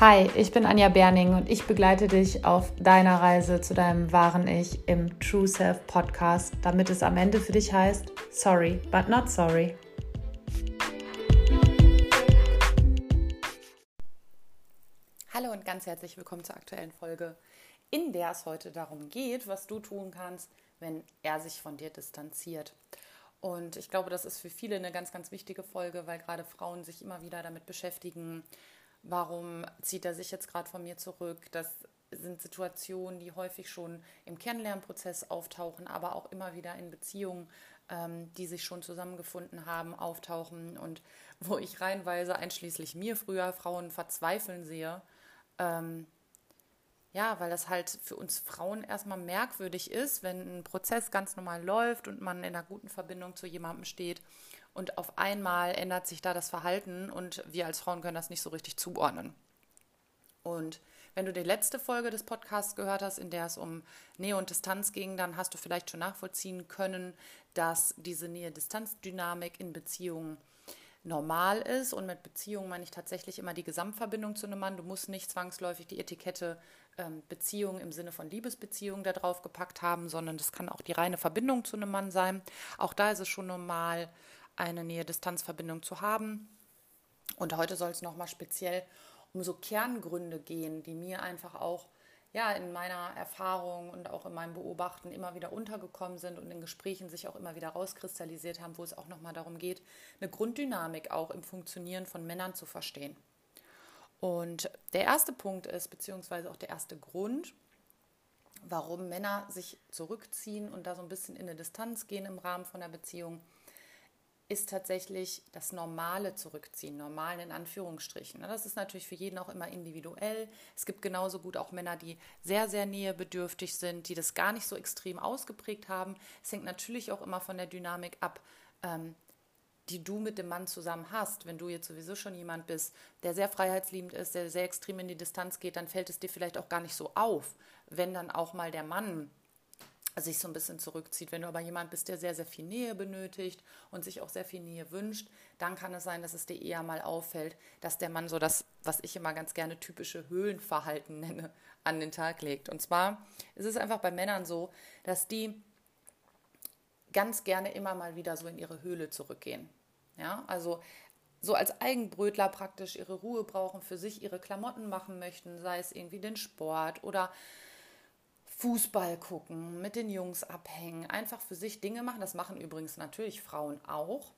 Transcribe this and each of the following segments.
Hi, ich bin Anja Berning und ich begleite dich auf deiner Reise zu deinem wahren Ich im True Self Podcast, damit es am Ende für dich heißt, sorry, but not sorry. Hallo und ganz herzlich willkommen zur aktuellen Folge, in der es heute darum geht, was du tun kannst, wenn er sich von dir distanziert. Und ich glaube, das ist für viele eine ganz, ganz wichtige Folge, weil gerade Frauen sich immer wieder damit beschäftigen, warum zieht er sich jetzt gerade von mir zurück. Das sind Situationen, die häufig schon im Kennenlernprozess auftauchen, aber auch immer wieder in Beziehungen, ähm, die sich schon zusammengefunden haben, auftauchen und wo ich reinweise, einschließlich mir früher, Frauen verzweifeln sehe. Ähm, ja, weil das halt für uns Frauen erstmal merkwürdig ist, wenn ein Prozess ganz normal läuft und man in einer guten Verbindung zu jemandem steht und auf einmal ändert sich da das Verhalten und wir als Frauen können das nicht so richtig zuordnen. Und wenn du die letzte Folge des Podcasts gehört hast, in der es um Nähe und Distanz ging, dann hast du vielleicht schon nachvollziehen können, dass diese Nähe-Distanz-Dynamik in Beziehungen normal ist. Und mit Beziehung meine ich tatsächlich immer die Gesamtverbindung zu einem Mann. Du musst nicht zwangsläufig die Etikette ähm, Beziehung im Sinne von Liebesbeziehung da drauf gepackt haben, sondern das kann auch die reine Verbindung zu einem Mann sein. Auch da ist es schon normal, eine Nähe-Distanz-Verbindung zu haben. Und heute soll es nochmal speziell um so Kerngründe gehen, die mir einfach auch ja, in meiner Erfahrung und auch in meinem Beobachten immer wieder untergekommen sind und in Gesprächen sich auch immer wieder rauskristallisiert haben, wo es auch nochmal darum geht, eine Grunddynamik auch im Funktionieren von Männern zu verstehen. Und der erste Punkt ist, beziehungsweise auch der erste Grund, warum Männer sich zurückziehen und da so ein bisschen in eine Distanz gehen im Rahmen von der Beziehung, ist tatsächlich das normale Zurückziehen, normal in Anführungsstrichen. Das ist natürlich für jeden auch immer individuell. Es gibt genauso gut auch Männer, die sehr, sehr nähebedürftig sind, die das gar nicht so extrem ausgeprägt haben. Es hängt natürlich auch immer von der Dynamik ab, ähm, die du mit dem Mann zusammen hast. Wenn du jetzt sowieso schon jemand bist, der sehr freiheitsliebend ist, der sehr extrem in die Distanz geht, dann fällt es dir vielleicht auch gar nicht so auf, wenn dann auch mal der Mann sich so ein bisschen zurückzieht. Wenn du aber jemand bist, der sehr, sehr viel Nähe benötigt und sich auch sehr viel Nähe wünscht, dann kann es sein, dass es dir eher mal auffällt, dass der Mann so das, was ich immer ganz gerne typische Höhlenverhalten nenne, an den Tag legt. Und zwar ist es einfach bei Männern so, dass die ganz gerne immer mal wieder so in ihre Höhle zurückgehen. Ja, also so als Eigenbrötler praktisch ihre Ruhe brauchen, für sich ihre Klamotten machen möchten, sei es irgendwie den Sport oder Fußball gucken, mit den Jungs abhängen, einfach für sich Dinge machen. Das machen übrigens natürlich Frauen auch.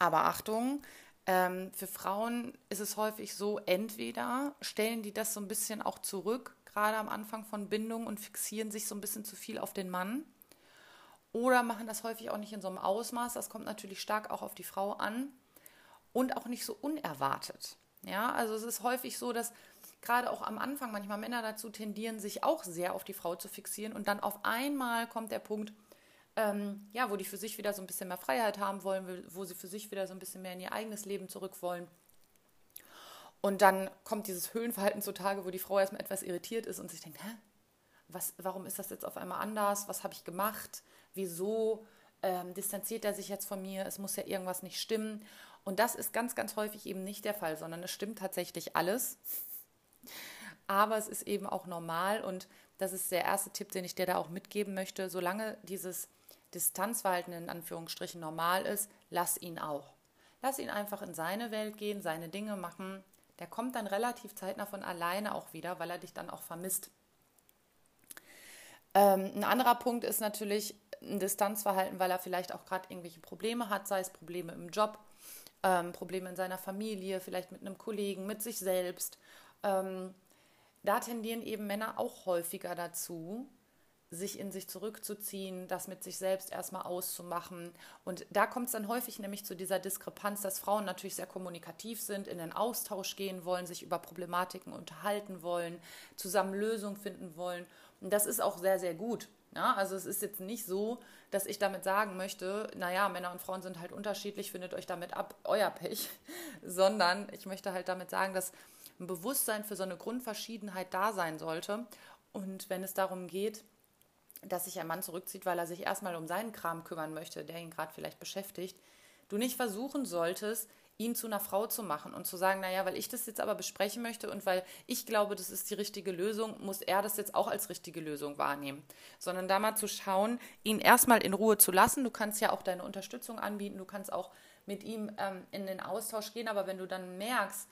Aber Achtung, ähm, für Frauen ist es häufig so, entweder stellen die das so ein bisschen auch zurück, gerade am Anfang von Bindung und fixieren sich so ein bisschen zu viel auf den Mann. Oder machen das häufig auch nicht in so einem Ausmaß. Das kommt natürlich stark auch auf die Frau an und auch nicht so unerwartet. Ja, also es ist häufig so, dass gerade auch am Anfang manchmal Männer dazu tendieren, sich auch sehr auf die Frau zu fixieren und dann auf einmal kommt der Punkt, ähm, ja, wo die für sich wieder so ein bisschen mehr Freiheit haben wollen, wo sie für sich wieder so ein bisschen mehr in ihr eigenes Leben zurück wollen. Und dann kommt dieses Höhlenverhalten zutage, wo die Frau erstmal etwas irritiert ist und sich denkt, hä, was, warum ist das jetzt auf einmal anders? Was habe ich gemacht? Wieso ähm, distanziert er sich jetzt von mir? Es muss ja irgendwas nicht stimmen. Und das ist ganz, ganz häufig eben nicht der Fall, sondern es stimmt tatsächlich alles. Aber es ist eben auch normal und das ist der erste Tipp, den ich dir da auch mitgeben möchte. Solange dieses Distanzverhalten in Anführungsstrichen normal ist, lass ihn auch. Lass ihn einfach in seine Welt gehen, seine Dinge machen. Der kommt dann relativ zeitnah von alleine auch wieder, weil er dich dann auch vermisst. Ähm, ein anderer Punkt ist natürlich ein Distanzverhalten, weil er vielleicht auch gerade irgendwelche Probleme hat, sei es Probleme im Job, ähm, Probleme in seiner Familie, vielleicht mit einem Kollegen, mit sich selbst. Ähm, da tendieren eben Männer auch häufiger dazu, sich in sich zurückzuziehen, das mit sich selbst erstmal auszumachen. Und da kommt es dann häufig nämlich zu dieser Diskrepanz, dass Frauen natürlich sehr kommunikativ sind, in den Austausch gehen wollen, sich über Problematiken unterhalten wollen, zusammen Lösungen finden wollen. Und das ist auch sehr, sehr gut. Ja, also es ist jetzt nicht so, dass ich damit sagen möchte, naja, Männer und Frauen sind halt unterschiedlich, findet euch damit ab, euer Pech, sondern ich möchte halt damit sagen, dass ein Bewusstsein für so eine Grundverschiedenheit da sein sollte. Und wenn es darum geht, dass sich ein Mann zurückzieht, weil er sich erstmal um seinen Kram kümmern möchte, der ihn gerade vielleicht beschäftigt, du nicht versuchen solltest, ihn zu einer Frau zu machen und zu sagen, naja, weil ich das jetzt aber besprechen möchte und weil ich glaube, das ist die richtige Lösung, muss er das jetzt auch als richtige Lösung wahrnehmen. Sondern da mal zu schauen, ihn erstmal in Ruhe zu lassen. Du kannst ja auch deine Unterstützung anbieten, du kannst auch mit ihm ähm, in den Austausch gehen, aber wenn du dann merkst,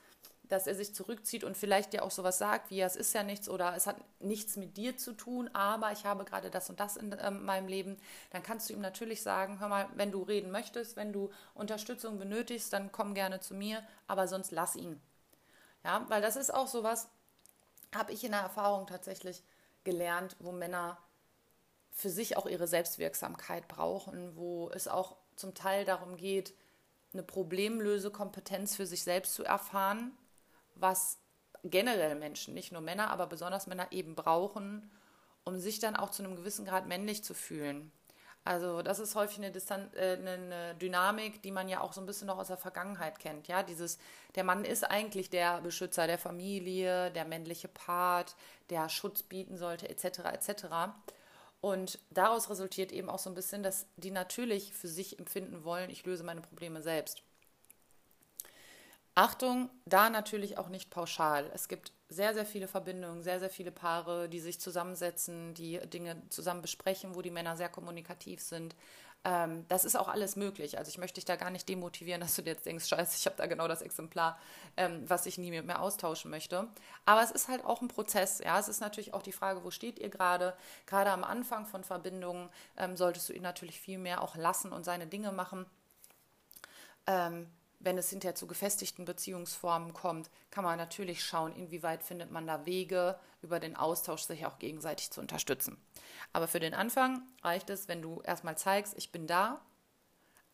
dass er sich zurückzieht und vielleicht dir auch sowas sagt, wie es ist ja nichts oder es hat nichts mit dir zu tun, aber ich habe gerade das und das in äh, meinem Leben, dann kannst du ihm natürlich sagen, hör mal, wenn du reden möchtest, wenn du Unterstützung benötigst, dann komm gerne zu mir, aber sonst lass ihn. Ja, weil das ist auch sowas, habe ich in der Erfahrung tatsächlich gelernt, wo Männer für sich auch ihre Selbstwirksamkeit brauchen, wo es auch zum Teil darum geht, eine Problemlösekompetenz für sich selbst zu erfahren was generell Menschen, nicht nur Männer, aber besonders Männer eben brauchen, um sich dann auch zu einem gewissen Grad männlich zu fühlen. Also das ist häufig eine, Distan äh, eine, Dynamik, die man ja auch so ein bisschen noch aus der Vergangenheit kennt. Ja, dieses, der Mann ist eigentlich der Beschützer der Familie, der männliche Part, der Schutz bieten sollte, etc. etc. Und daraus resultiert eben auch so ein bisschen, dass die natürlich für sich empfinden wollen, ich löse meine Probleme selbst. Achtung, da natürlich auch nicht pauschal. Es gibt sehr, sehr viele Verbindungen, sehr, sehr viele Paare, die sich zusammensetzen, die Dinge zusammen besprechen, wo die Männer sehr kommunikativ sind. Ähm, das ist auch alles möglich. Also ich möchte dich da gar nicht demotivieren, dass du dir jetzt denkst, scheiße, ich habe da genau das Exemplar, ähm, was ich nie mit mir austauschen möchte. Aber es ist halt auch ein Prozess. Ja, es ist natürlich auch die Frage, wo steht ihr gerade? Gerade am Anfang von Verbindungen ähm, solltest du ihn natürlich viel mehr auch lassen und seine Dinge machen. Ähm, wenn es hinterher zu gefestigten Beziehungsformen kommt, kann man natürlich schauen, inwieweit findet man da Wege, über den Austausch sich auch gegenseitig zu unterstützen. Aber für den Anfang reicht es, wenn du erstmal zeigst, ich bin da,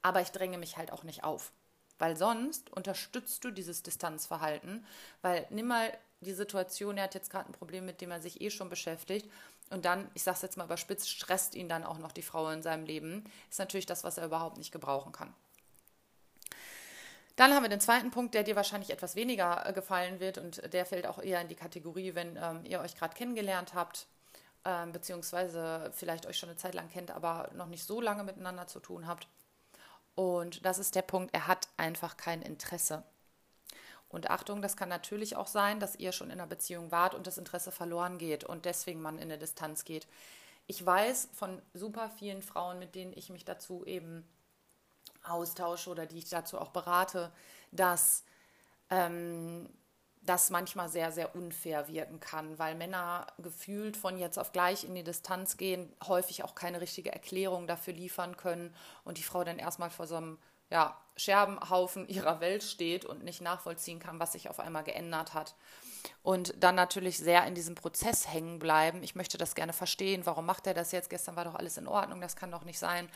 aber ich dränge mich halt auch nicht auf. Weil sonst unterstützt du dieses Distanzverhalten, weil nimm mal die Situation, er hat jetzt gerade ein Problem, mit dem er sich eh schon beschäftigt und dann, ich sage es jetzt mal überspitzt, stresst ihn dann auch noch die Frau in seinem Leben, ist natürlich das, was er überhaupt nicht gebrauchen kann. Dann haben wir den zweiten Punkt, der dir wahrscheinlich etwas weniger äh, gefallen wird und der fällt auch eher in die Kategorie, wenn ähm, ihr euch gerade kennengelernt habt, ähm, beziehungsweise vielleicht euch schon eine Zeit lang kennt, aber noch nicht so lange miteinander zu tun habt. Und das ist der Punkt, er hat einfach kein Interesse. Und Achtung, das kann natürlich auch sein, dass ihr schon in einer Beziehung wart und das Interesse verloren geht und deswegen man in eine Distanz geht. Ich weiß von super vielen Frauen, mit denen ich mich dazu eben austausche oder die ich dazu auch berate, dass ähm, das manchmal sehr, sehr unfair wirken kann, weil Männer gefühlt von jetzt auf gleich in die Distanz gehen, häufig auch keine richtige Erklärung dafür liefern können und die Frau dann erstmal vor so einem ja, Scherbenhaufen ihrer Welt steht und nicht nachvollziehen kann, was sich auf einmal geändert hat. Und dann natürlich sehr in diesem Prozess hängen bleiben. Ich möchte das gerne verstehen. Warum macht er das jetzt? Gestern war doch alles in Ordnung. Das kann doch nicht sein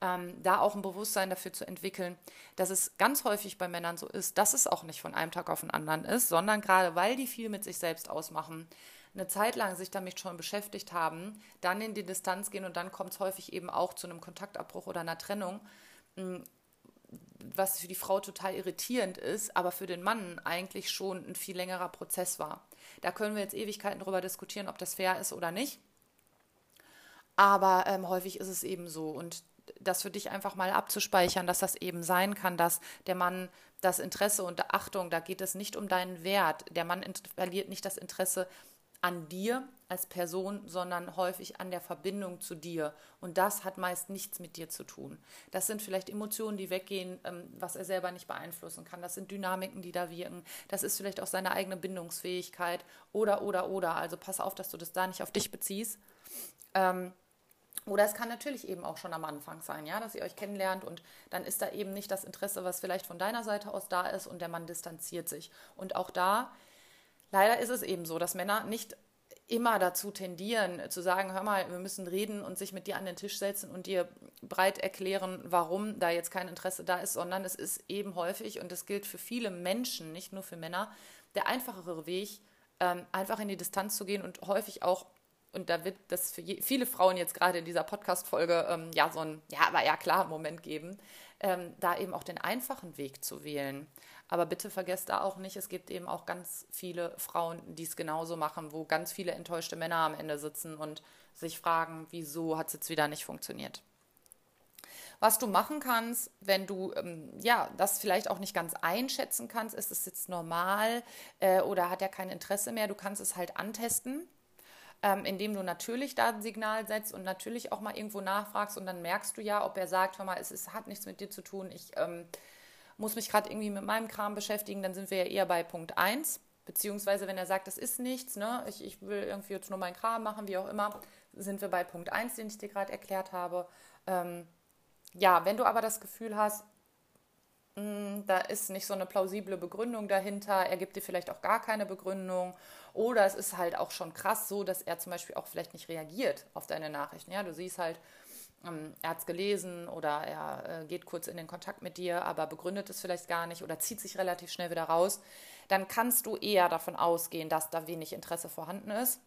ähm, da auch ein Bewusstsein dafür zu entwickeln, dass es ganz häufig bei Männern so ist, dass es auch nicht von einem Tag auf den anderen ist, sondern gerade weil die viel mit sich selbst ausmachen, eine Zeit lang sich damit schon beschäftigt haben, dann in die Distanz gehen und dann kommt es häufig eben auch zu einem Kontaktabbruch oder einer Trennung, hm, was für die Frau total irritierend ist, aber für den Mann eigentlich schon ein viel längerer Prozess war. Da können wir jetzt Ewigkeiten darüber diskutieren, ob das fair ist oder nicht. Aber ähm, häufig ist es eben so. Und das für dich einfach mal abzuspeichern, dass das eben sein kann, dass der Mann das Interesse und Achtung, da geht es nicht um deinen Wert. Der Mann verliert nicht das Interesse an dir als Person, sondern häufig an der Verbindung zu dir. Und das hat meist nichts mit dir zu tun. Das sind vielleicht Emotionen, die weggehen, ähm, was er selber nicht beeinflussen kann. Das sind Dynamiken, die da wirken. Das ist vielleicht auch seine eigene Bindungsfähigkeit oder, oder, oder. Also pass auf, dass du das da nicht auf dich beziehst. Ähm, oder es kann natürlich eben auch schon am Anfang sein, ja, dass ihr euch kennenlernt und dann ist da eben nicht das Interesse, was vielleicht von deiner Seite aus da ist und der Mann distanziert sich. Und auch da, leider ist es eben so, dass Männer nicht immer dazu tendieren, zu sagen, hör mal, wir müssen reden und sich mit dir an den Tisch setzen und dir breit erklären, warum da jetzt kein Interesse da ist, sondern es ist eben häufig, und das gilt für viele Menschen, nicht nur für Männer, der einfachere Weg, ähm, einfach in die Distanz zu gehen und häufig auch und da wird das für je, viele Frauen jetzt gerade in dieser Podcast-Folge ähm, ja so ein, ja, aber ja klar, Moment geben, ähm, da eben auch den einfachen Weg zu wählen. Aber bitte vergesst da auch nicht, es gibt eben auch ganz viele Frauen, die es genauso machen, wo ganz viele enttäuschte Männer am Ende sitzen und sich fragen, wieso hat es jetzt wieder nicht funktioniert. Was du machen kannst, wenn du ähm, ja das vielleicht auch nicht ganz einschätzen kannst, ist es jetzt normal äh, oder hat er kein Interesse mehr, du kannst es halt antesten. Ähm, indem du natürlich da ein Signal setzt und natürlich auch mal irgendwo nachfragst und dann merkst du ja, ob er sagt, hör mal, es, es hat nichts mit dir zu tun, ich ähm, muss mich gerade irgendwie mit meinem Kram beschäftigen, dann sind wir ja eher bei Punkt 1. Beziehungsweise, wenn er sagt, das ist nichts, ne, ich, ich will irgendwie jetzt nur meinen Kram machen, wie auch immer, sind wir bei Punkt 1, den ich dir gerade erklärt habe. Ähm, ja, wenn du aber das Gefühl hast, da ist nicht so eine plausible Begründung dahinter, er gibt dir vielleicht auch gar keine Begründung oder es ist halt auch schon krass so, dass er zum Beispiel auch vielleicht nicht reagiert auf deine Nachrichten. Ja, du siehst halt, ähm, er hat es gelesen oder er äh, geht kurz in den Kontakt mit dir, aber begründet es vielleicht gar nicht oder zieht sich relativ schnell wieder raus, dann kannst du eher davon ausgehen, dass da wenig Interesse vorhanden ist.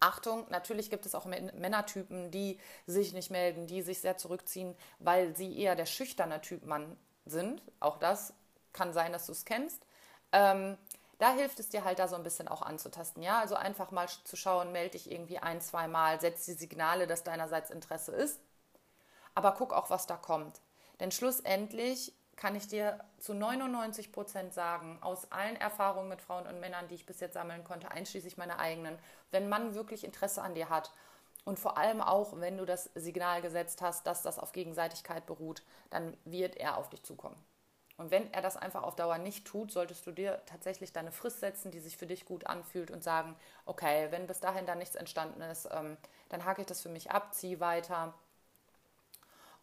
Achtung, natürlich gibt es auch Männertypen, die sich nicht melden, die sich sehr zurückziehen, weil sie eher der schüchterne Typ Mann sind. Auch das kann sein, dass du es kennst. Ähm, da hilft es dir halt da so ein bisschen auch anzutasten. Ja, also einfach mal zu schauen, melde dich irgendwie ein, zwei Mal, setz die Signale, dass deinerseits Interesse ist. Aber guck auch, was da kommt. Denn schlussendlich kann ich dir zu 99 Prozent sagen, aus allen Erfahrungen mit Frauen und Männern, die ich bis jetzt sammeln konnte, einschließlich meiner eigenen, wenn man wirklich Interesse an dir hat und vor allem auch, wenn du das Signal gesetzt hast, dass das auf Gegenseitigkeit beruht, dann wird er auf dich zukommen. Und wenn er das einfach auf Dauer nicht tut, solltest du dir tatsächlich deine Frist setzen, die sich für dich gut anfühlt und sagen, okay, wenn bis dahin da nichts entstanden ist, ähm, dann hake ich das für mich ab, ziehe weiter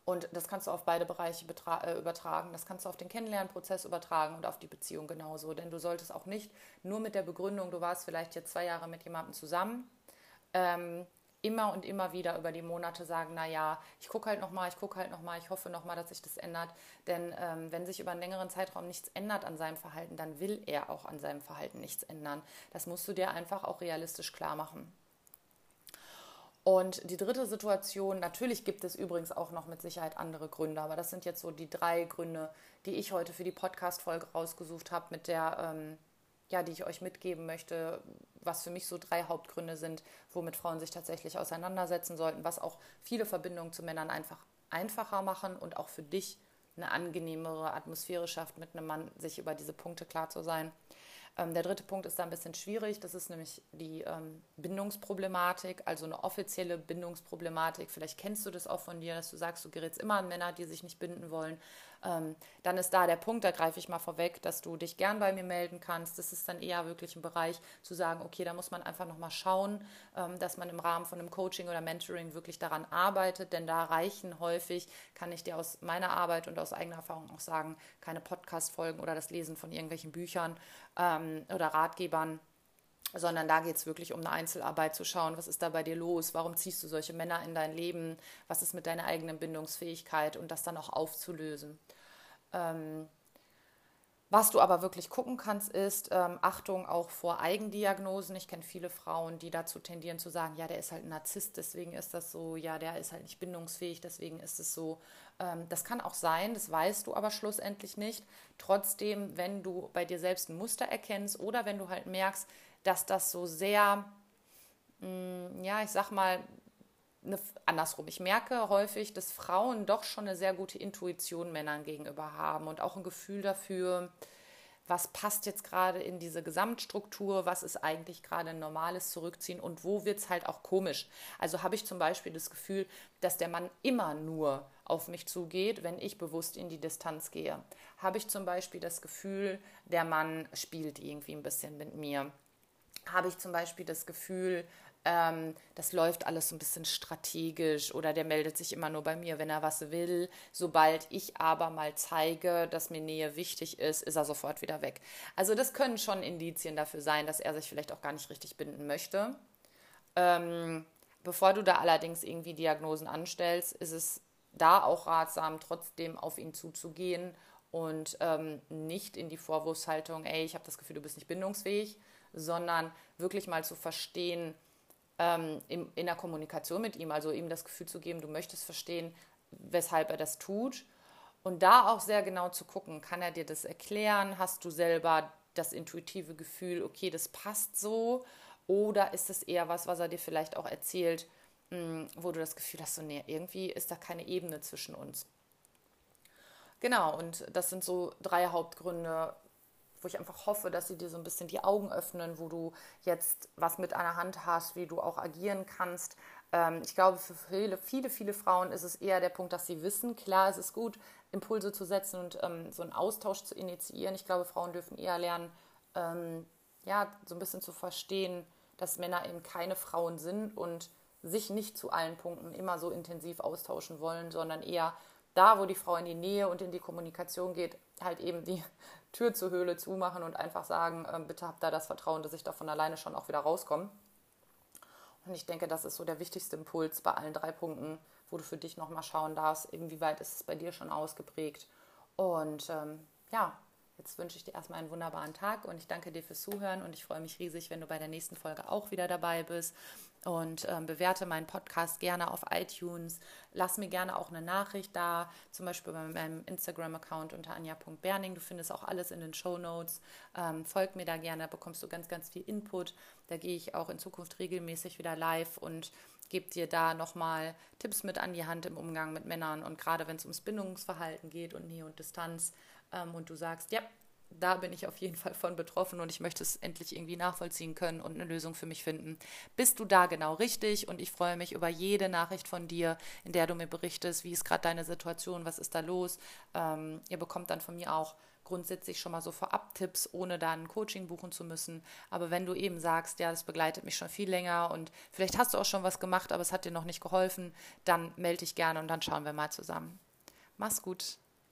und das kannst du auf beide Bereiche äh, übertragen. Das kannst du auf den Kennenlernprozess übertragen und auf die Beziehung genauso. Denn du solltest auch nicht nur mit der Begründung, du warst vielleicht jetzt zwei Jahre mit jemandem zusammen, ähm, immer und immer wieder über die Monate sagen, naja, ich gucke halt nochmal, ich gucke halt nochmal, ich hoffe nochmal, dass sich das ändert. Denn ähm, wenn sich über einen längeren Zeitraum nichts ändert an seinem Verhalten, dann will er auch an seinem Verhalten nichts ändern. Das musst du dir einfach auch realistisch klar machen. Und die dritte Situation, natürlich gibt es übrigens auch noch mit Sicherheit andere Gründe, aber das sind jetzt so die drei Gründe, die ich heute für die Podcast-Folge rausgesucht habe, mit der, ähm, ja, die ich euch mitgeben möchte, was für mich so drei Hauptgründe sind, womit Frauen sich tatsächlich auseinandersetzen sollten, was auch viele Verbindungen zu Männern einfach einfacher machen und auch für dich eine angenehmere Atmosphäre schafft, mit einem Mann sich über diese Punkte klar zu sein. Ähm, der dritte Punkt ist da ein bisschen schwierig. Das ist nämlich die ähm, Bindungsproblematik, also eine offizielle Bindungsproblematik. Vielleicht kennst du das auch von dir, dass du sagst, du gerätst immer an Männer, die sich nicht binden wollen ähm, dann ist da der Punkt, da greife ich mal vorweg, dass du dich gern bei mir melden kannst. Das ist dann eher wirklich ein Bereich zu sagen, okay, da muss man einfach nochmal schauen, ähm, dass man im Rahmen von einem Coaching oder Mentoring wirklich daran arbeitet, denn da reichen häufig, kann ich dir aus meiner Arbeit und aus eigener Erfahrung auch sagen, keine Podcast-Folgen oder das Lesen von irgendwelchen Büchern ähm, oder Ratgebern sondern da geht es wirklich um eine Einzelarbeit zu schauen, was ist da bei dir los, warum ziehst du solche Männer in dein Leben, was ist mit deiner eigenen Bindungsfähigkeit und das dann auch aufzulösen. Ähm, was du aber wirklich gucken kannst, ist ähm, Achtung auch vor Eigendiagnosen. Ich kenne viele Frauen, die dazu tendieren zu sagen, ja, der ist halt ein Narzisst, deswegen ist das so, ja, der ist halt nicht bindungsfähig, deswegen ist es so. Ähm, das kann auch sein, das weißt du aber schlussendlich nicht. Trotzdem, wenn du bei dir selbst ein Muster erkennst oder wenn du halt merkst, dass das so sehr, mh, mm, ja, ich sag mal, eine, andersrum. Ich merke häufig, dass Frauen doch schon eine sehr gute Intuition Männern gegenüber haben und auch ein Gefühl dafür, was passt jetzt gerade in diese Gesamtstruktur, was ist eigentlich gerade ein normales Zurückziehen und wo wird es halt auch komisch. Also habe ich zum Beispiel das Gefühl, dass der Mann immer nur auf mich zugeht, wenn ich bewusst in die Distanz gehe. Habe ich zum Beispiel das Gefühl, der Mann spielt irgendwie ein bisschen mit mir. Habe ich zum Beispiel das Gefühl, ähm, das läuft alles so ein bisschen strategisch oder der meldet sich immer nur bei mir, wenn er was will. Sobald ich aber mal zeige, dass mir Nähe wichtig ist, ist er sofort wieder weg. Also das können schon Indizien dafür sein, dass er sich vielleicht auch gar nicht richtig binden möchte. Ähm, bevor du da allerdings irgendwie Diagnosen anstellst, ist es da auch ratsam, trotzdem auf ihn zuzugehen und ähm, nicht in die Vorwurfshaltung, ey, ich habe das Gefühl, du bist nicht bindungsfähig, sondern wirklich mal zu verstehen, ähm, in, in der Kommunikation mit ihm, also ihm das Gefühl zu geben, du möchtest verstehen, weshalb er das tut. Und da auch sehr genau zu gucken, kann er dir das erklären? Hast du selber das intuitive Gefühl, okay, das passt so? Oder ist es eher was, was er dir vielleicht auch erzählt, hm, wo du das Gefühl hast, so, nee, irgendwie ist da keine Ebene zwischen uns. Genau, und das sind so drei Hauptgründe, wo ich einfach hoffe, dass sie dir so ein bisschen die Augen öffnen, wo du jetzt was mit einer Hand hast, wie du auch agieren kannst. Ähm, ich glaube, für viele, viele, viele Frauen ist es eher der Punkt, dass sie wissen, klar, es ist gut, Impulse zu setzen und ähm, so einen Austausch zu initiieren. Ich glaube, Frauen dürfen eher lernen, ähm, ja, so ein bisschen zu verstehen, dass Männer eben keine Frauen sind und sich nicht zu allen Punkten immer so intensiv austauschen wollen, sondern eher da, wo die Frau in die Nähe und in die Kommunikation geht, halt eben die Tür zur Höhle zumachen und einfach sagen, äh, bitte habt da das Vertrauen, dass ich da von alleine schon auch wieder rauskomme. Und ich denke, das ist so der wichtigste Impuls bei allen drei Punkten, wo du für dich nochmal schauen darfst, inwieweit ist es bei dir schon ausgeprägt. Und ähm, ja, Jetzt wünsche ich dir erstmal einen wunderbaren Tag und ich danke dir fürs Zuhören und ich freue mich riesig, wenn du bei der nächsten Folge auch wieder dabei bist und ähm, bewerte meinen Podcast gerne auf iTunes. Lass mir gerne auch eine Nachricht da, zum Beispiel bei meinem Instagram-Account unter anja.berning. Du findest auch alles in den Show Notes. Ähm, folg mir da gerne, da bekommst du ganz, ganz viel Input. Da gehe ich auch in Zukunft regelmäßig wieder live und gebe dir da nochmal Tipps mit an die Hand im Umgang mit Männern und gerade wenn es ums Bindungsverhalten geht und Nähe und Distanz ähm, und du sagst, ja, da bin ich auf jeden Fall von betroffen und ich möchte es endlich irgendwie nachvollziehen können und eine Lösung für mich finden. Bist du da genau richtig? Und ich freue mich über jede Nachricht von dir, in der du mir berichtest, wie ist gerade deine Situation, was ist da los. Ähm, ihr bekommt dann von mir auch grundsätzlich schon mal so Vorab-Tipps, ohne dann ein Coaching buchen zu müssen. Aber wenn du eben sagst, ja, das begleitet mich schon viel länger und vielleicht hast du auch schon was gemacht, aber es hat dir noch nicht geholfen, dann melde dich gerne und dann schauen wir mal zusammen. Mach's gut.